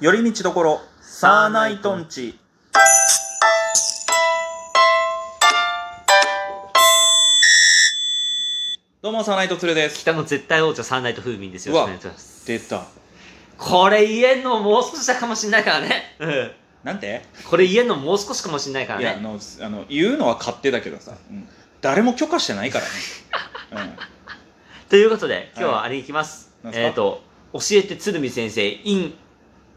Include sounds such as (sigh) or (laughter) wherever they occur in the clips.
寄り道どころサーナイトンチどうもサーナイトツルです。北の絶対王者サンライト風民ですようわろしくお願いします。出た。これ言えんのもう少しだかもしんないからね。うん。なんて？これ言えんのもう少しかもしんないからね。いやあのあの言うのは勝手だけどさ、うん。誰も許可してないからね、(laughs) ということで今日はあれいきます、なんすか？えっ、と教えて鶴見先生 in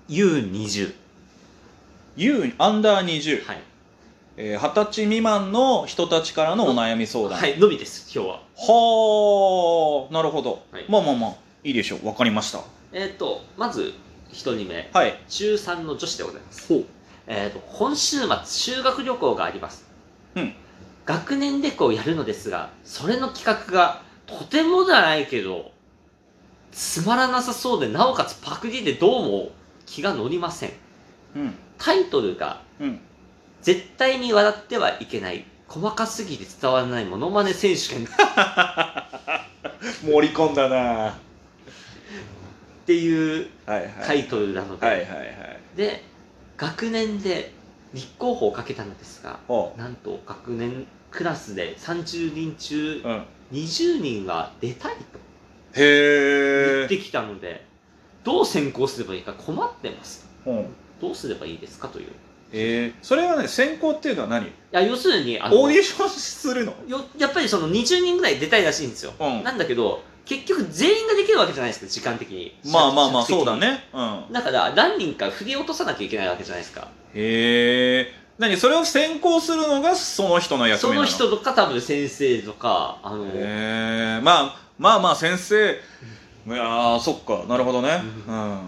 U20 うん、U アンダー20、はい、えー、20歳未満の人たちからのお悩み相談。はい、のみです今日は。はあなるほど、はい。まあまあまあいいでしょう。わかりました。えっ、とまず一人目。はい。中3の女子でございます。ほう。えっ、と今週末修学旅行があります。うん。学年旅行をやるのですがそれの企画がとてもじゃないけどつまらなさそうでなおかつパクリでどうも気が乗りません。うん。タイトルがうん「絶対に笑ってはいけない細かすぎて伝わらないモノマネ選手権」っ (laughs) 盛り込んだな。はていういはい。タイトルなので、はいはいはい。で学年で立候補をかけたのですがほなんと学年クラスで30人中ううん20人が出たいと言ってきたのでどう選考すればいいか困ってます。うん。どうすればいいですかという。いえー、それはね選考っていうのは何？や要するにあのオーディションするの？よやっぱりその20人ぐらい出たいらしいんですよ、うん。なんだけど結局全員ができるわけじゃないですか時間的に。まあまあまあそうだね。うん。だから何人か振り落とさなきゃいけないわけじゃないですか。へえ何？それを選考するのがその人の役目なの？その人とか多分先生とかあの、まあまあまあ先生いやーそっか。なるほどね。ううん。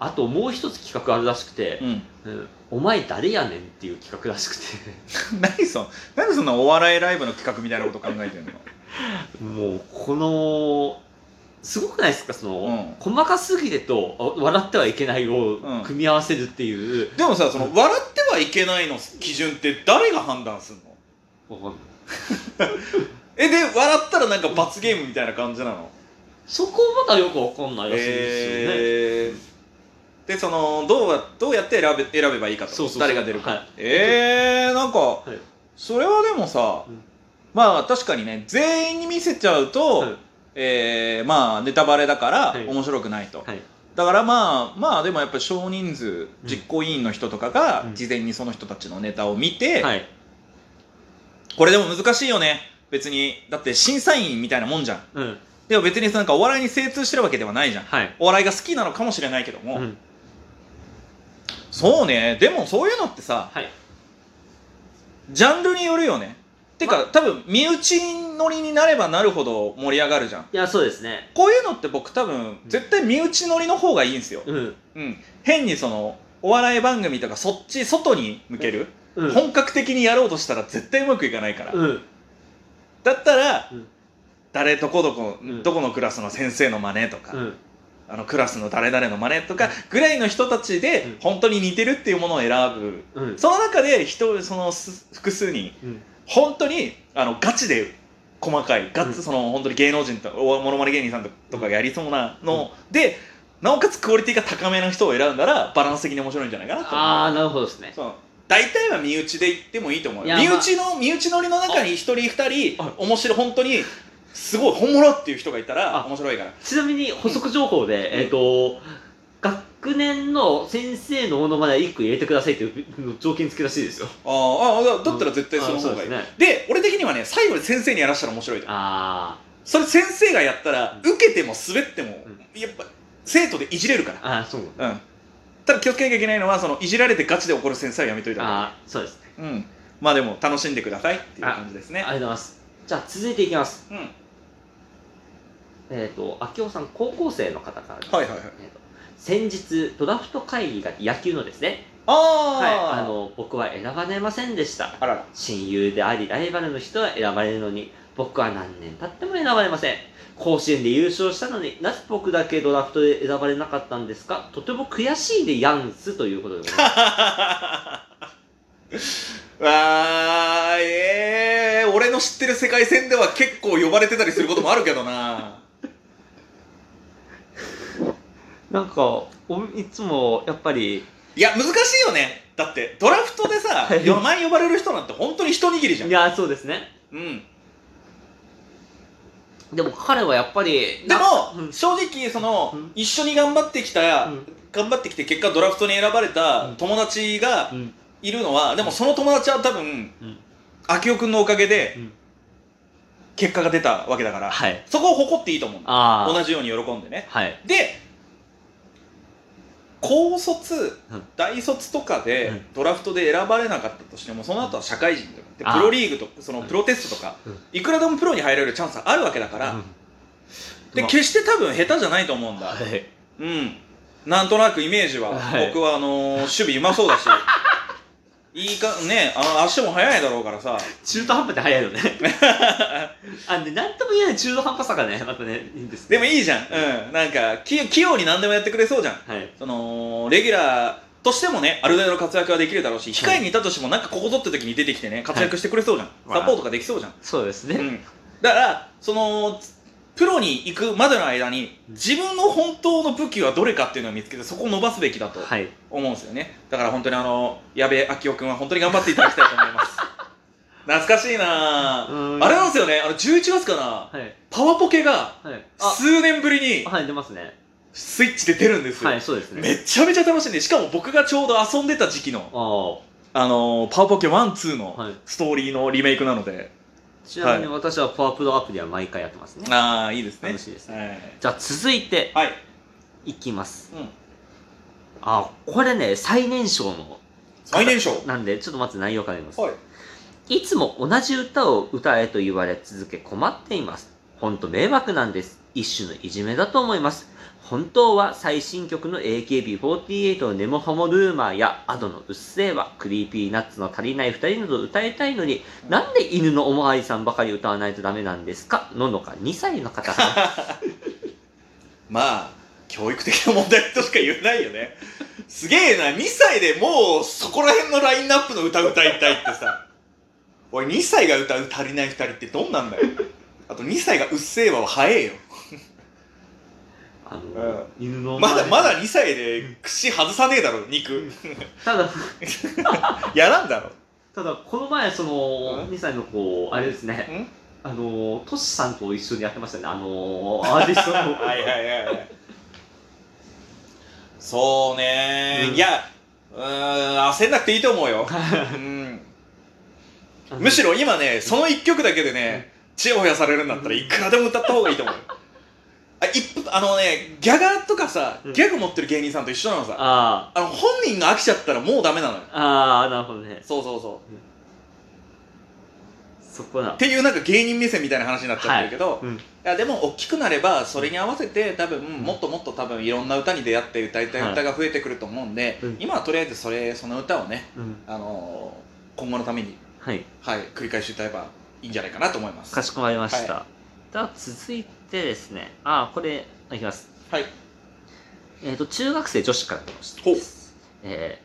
あともう一つ企画あるらしくてう、ん。うんお前誰やねんっていう企画らしくて。(laughs) 何その何でそんなお笑いライブの企画みたいなこと考えてんの？もうこのすごくないですか？その、うん。細かすぎてとあ笑ってはいけないをうん。組み合わせるっていう、でもさその笑ってはいけないの基準って誰が判断するの？わかんない。(laughs) えで笑ったらなんか罰ゲームみたいな感じなの？そこまだよくわかんないらしいんですよね、えー。でそのどうやどうやって選べ選べばいいかと誰が出るか、はい。えー、なんか、い。それはでもさ、うん。まあ確かにね全員に見せちゃうと、はい。えーまあネタバレだからはい。面白くないと、はい。だからまあまあでもやっぱり少人数実行委員の人とかがうん。事前にその人たちのネタを見て、はい。これでも難しいよね。別にだって審査員みたいなもんじゃん。うんでも別になんかお笑いに精通してるわけではないじゃん。はい。お笑いが好きなのかもしれないけども、うん。そうね。でもそういうのってさはい。ジャンルによるよね。てか、多分身内乗りになればなるほど盛り上がるじゃん。いやそうですね。こういうのって僕多分絶対身内乗りの方がいいんですよ、うん。うん、変にそのお笑い番組とかそっち外に向ける、うん。本格的にやろうとしたら絶対うまくいかないから、うん。だったら、うん誰どこどこ、うん。どこのクラスの先生の真似とか、うん。あのクラスの誰々の真似とかぐらいの人たちでうん。本当に似てるっていうものを選ぶ。うん。その中で人そのす複数人うん。本当にあのガチで細かいガッツ、うん。その本当に芸能人とおものまね芸人さんとかがやりそうなの、でなおかつクオリティが高めの人を選んだらバランス的に面白いんじゃないかなと。ああなるほどですね。そう。大体は身内で行ってもいいと思う。身内の、身内乗りの中に一人二人あ面白い本当にすごい本物っていう人がいたらあ面白いから。ちなみに補足情報で、うん。えっ、と学年の先生のものまね1個入れてくださいっていう条件付きらしいですよ。あーあーだだったら絶対その方がいい、うん。ですね。で俺的にはね最後に先生にやらしたら面白いとあそれ先生がやったらうん受けても滑っても、うやっぱ生徒でいじれるから。ーあーそううん。ただ気をつけなきゃいけないのはそのいじられてガチで怒る先生はやめといた方がああそうですね。いいうん。まあでも楽しんでくださいっていう感じですね。ありがとうございますじゃあ続いていきます。うん。はいえっ、と秋夫さん高校生の方からです、はいはいえーと先日ドラフト会議が野球のですね。あはいああの僕は選ばれませんでした。あらら。親友でありライバルの人は選ばれるのに僕は何年経っても選ばれません。甲子園で優勝したのになぜ僕だけドラフトで選ばれなかったんですか？とても悔しいでやんすということでございます。(laughs) わーえー、俺の知ってる世界線では結構呼ばれてたりすることもあるけどな。なんかおいつもやっぱりいや難しいよね。だってドラフトでさはい。4万呼ばれる人なんて本当に一握りじゃん。いやそうですね。うん。でも彼はやっぱりでも、うん。正直その、うん。一緒に頑張ってきた、うん。頑張ってきて結果ドラフトに選ばれたうん。友達がうん。いるのは、でもその友達は多分うん明夫君のおかげでうん。結果が出たわけだから、はい。そこを誇っていいと思う同じように喜んでね。はい。で高卒、うん。大卒とかでうん。ドラフトで選ばれなかったとしてもその後は社会人とかであー。プロリーグとそのプロテストとか、うん。いくらでもプロに入れるチャンスあるわけだから、うん。でまあ。決して多分下手じゃないと思うんだ、はい。うん。なんとなくイメージは、はい。僕はあのー守備うまそうだし (laughs) いいかねあの足も速いだろうからさ。中途半端で早いよね。(laughs) あでなんとも言えない中途半端さがねまたねいいんですでもいいじゃん、うん、なんか器器用に何でもやってくれそうじゃん。はい。そのレギュラーとしてもねある程度の活躍はできるだろうし控えにいたとしてもなんかここぞって時に出てきてね活躍してくれそうじゃん、はい。サポートができそうじゃん、そうですね、うん、だからそのプロに行くまでの間に自分の本当の武器はどれかっていうのを見つけてそこを伸ばすべきだとはい。思うんですよね。だから本当にあの矢部昭夫君は本当に頑張っていただきたいと思います。(laughs) 懐かしいなうぁん。あれなんですよね。あの11月かな。はい。パワポケが数年ぶりにはい出ますね。スイッチで出るんですよ、はいそうですね。めちゃめちゃ楽しいんでしかも僕がちょうど遊んでた時期のああのーパワポケ12のはい。ストーリーのリメイクなので、あちなみに私はパワプロアプリは毎回やってますね。ああいいですね。楽しいですね。はい、じゃあ続いてはい。いきます。うん、あこれね最年少の最年少？なんでちょっとまず内容から言います。はい。いつも同じ歌を歌えと言われ続け困っています。ほんと迷惑なんです。一種のいじめだと思います。本当は最新曲の AKB48 の根も葉も Rumor や Ado のうっせぇわ、 Creepy Nuts の足りない二人など歌いたいのに、なんで犬のおまわりさんばかり歌わないとダメなんですか？ののか2歳の方。(laughs) まあ教育的な問題としか言えないよね。すげえな2歳でもうそこら辺のラインナップの歌歌いたいってさ。おい2歳が歌う足りない2人ってどんなんだよ。あと2歳がうっせぇわは早えよあの、犬のおまだまだ2歳で串外さねえだろ肉。(laughs) ただ、やらんだろ。ただ、この前、その、うん。2歳の子、あれですね、ん？あの、トシさんと一緒にやってましたね。あの、アーティストの。(laughs) はいはいはいはい。そうね。うん。いやうーん焦んなくていいと思うよ、(laughs) うん、むしろ今ねその1曲だけでねちやほやされるんだったらいくらでも歌った方がいいと思う一歩あのねギャガーとかさうん。ギャグ持ってる芸人さんと一緒なのさ。ああの本人が飽きちゃったらもうダメなのよ。あ、ああ、なるほどね。そうそうそう。そこだ。っ。ていうなんか芸人目線みたいな話になっちゃってるけど、うん。いやでも大きくなればそれに合わせて多分ん。もっともっと多分いろんな歌に出会って歌いたい歌が増えてくると思うんで、うん。今はとりあえずそれその歌をね、うん。あのー今後のために、はい。はい、繰り返し歌えばいいんじゃないかなと思います。かしこまりました。はでは続いてですね、ああ、これ、いきます。はいえっ、と、中学生女子から来ました。ほうえ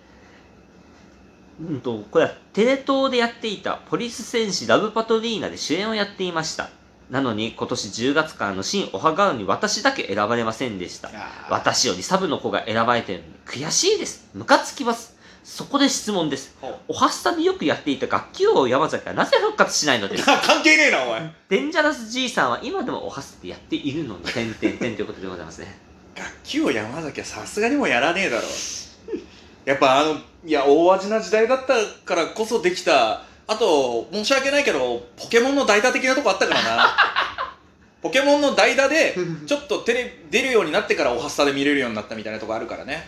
ー、うんと、これはテレ東でやっていたポリス戦士ラブパトリーナで主演をやっていました。なのに今年10月からの新オハガールに私だけ選ばれませんでした。私よりサブの子が選ばれてるのに悔しいです。ムカつきます。そこで質問です。おはスタでよくやっていた楽器王山崎はなぜ復活しないのです？か (laughs) 関係ねえなお前。デンジャラス G さんは今でもおはスタでやっているのに、てんてんてんということでございますね。楽器を山崎はさすがにもうやらねえだろ。(laughs) やっぱあのいや大味な時代だったからこそできた。あと申し訳ないけどポケモンの代打的なとこあったからな。(laughs) ポケモンの代打でちょっとテレビ出るようになってからおはスタで見れるようになったみたいなとこあるからね。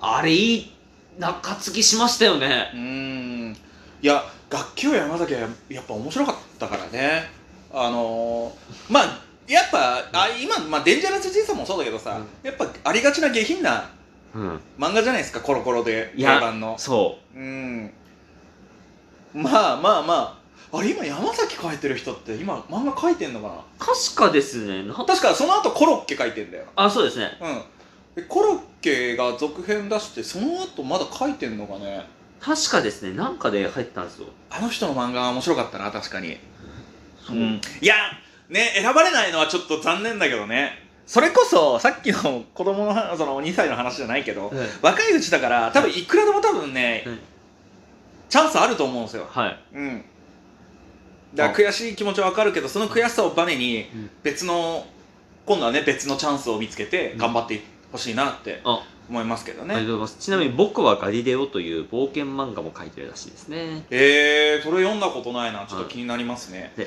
あれいい中継ぎしましたよね。うーんいや楽器を山崎はやっぱ面白かったからねあのー、まあやっぱあ今、まあ、デンジャラス G さんもそうだけどさ、うんやっぱありがちな下品なうん。漫画じゃないですかコロコロで定番のそうんまあまあまああれ今山崎描いてる人って今漫画描いてんのかな？う。確かですね。な確かその後コロッケ描いてんだよあ、そうですね。うんでコロッケが続編出してその後まだ描いてんのかね？確かですね。なんかで入ってたんですよ。あの人の漫画は面白かったな確かに。そう。うん。いやね選ばれないのはちょっと残念だけどね。それこそさっきの子供の話その2歳の話じゃないけど、はい若いうちだから多分いくらでも多分ね、はいチャンスあると思うんですよ。はい。うん。だから悔しい気持ちは分かるけどその悔しさをバネにうん。別の今度はね別のチャンスを見つけて頑張ってほしいなってあ思いますけどね、ありがとうございます。ちなみに僕はガリレオという冒険漫画も書いてるらしいですね。えー、それ読んだことないな。ちょっと気になりますね、で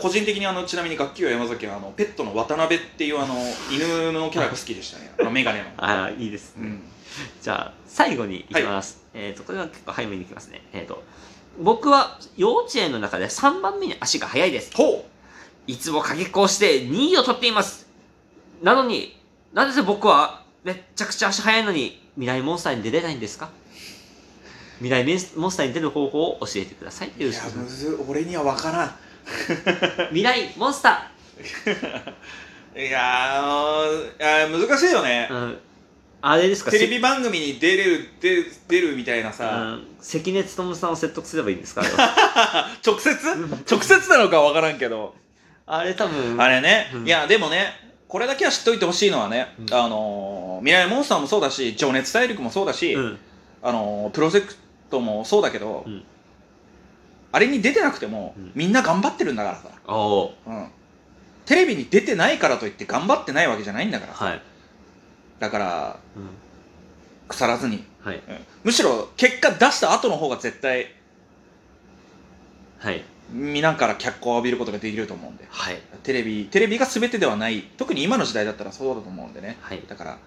個人的にあのちなみに楽器は山崎はあのペットの渡辺っていうあの犬のキャラが好きでしたね。(laughs) あのメガネの。ああいいですね、うん。じゃあ最後にいきます、えっ、とこれは結構早めにいきますね。えっ、と僕は幼稚園の中で3番目に足が速いです。ほいつもかけっこをして2位を取っています。なのになぜ僕はめっちゃくちゃ足速いのに未来モンスターに出れないんですか？未来モンスターに出る方法を教えてください。とういいう俺には分からん。(laughs) 未来モンスタ (laughs) いやー難しいよね。ー、、うん、あれですか？テレビ番組に出れる出出るみたいなせさ、うん。関根勤さんを説得すればいいんですか？(laughs) 直接？直接なのか分からんけど。あれ多分。あれね、うん。いやでもねこれだけは知っておいてほしいのはね、うん。あのー未来モンスターもそうだし情熱大陸もそうだし、うん。あのープロジェクトもそうだけど、うん。あれに出てなくても、うん。みんな頑張ってるんだからさ、うん、テレビに出てないからといって頑張ってないわけじゃないんだからさ、はい、だからうん、腐らずに、はい。うん。むしろ結果出した後の方が絶対はい皆から脚光を浴びることができると思うんで。はい。テレビテレビが全てではない。特に今の時代だったらそうだと思うんでね。はい。だから、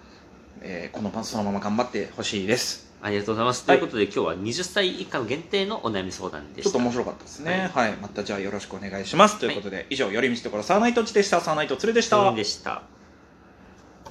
えーこのままそのまま頑張ってほしいです。ありがとうございます、はい。ということで今日は20歳以下の限定のお悩み相談でした。ちょっと面白かったですね。はい、またじゃあよろしくお願いします。ということで、以上寄り道ところサーナイトチでした。サーナイトツルでした。でした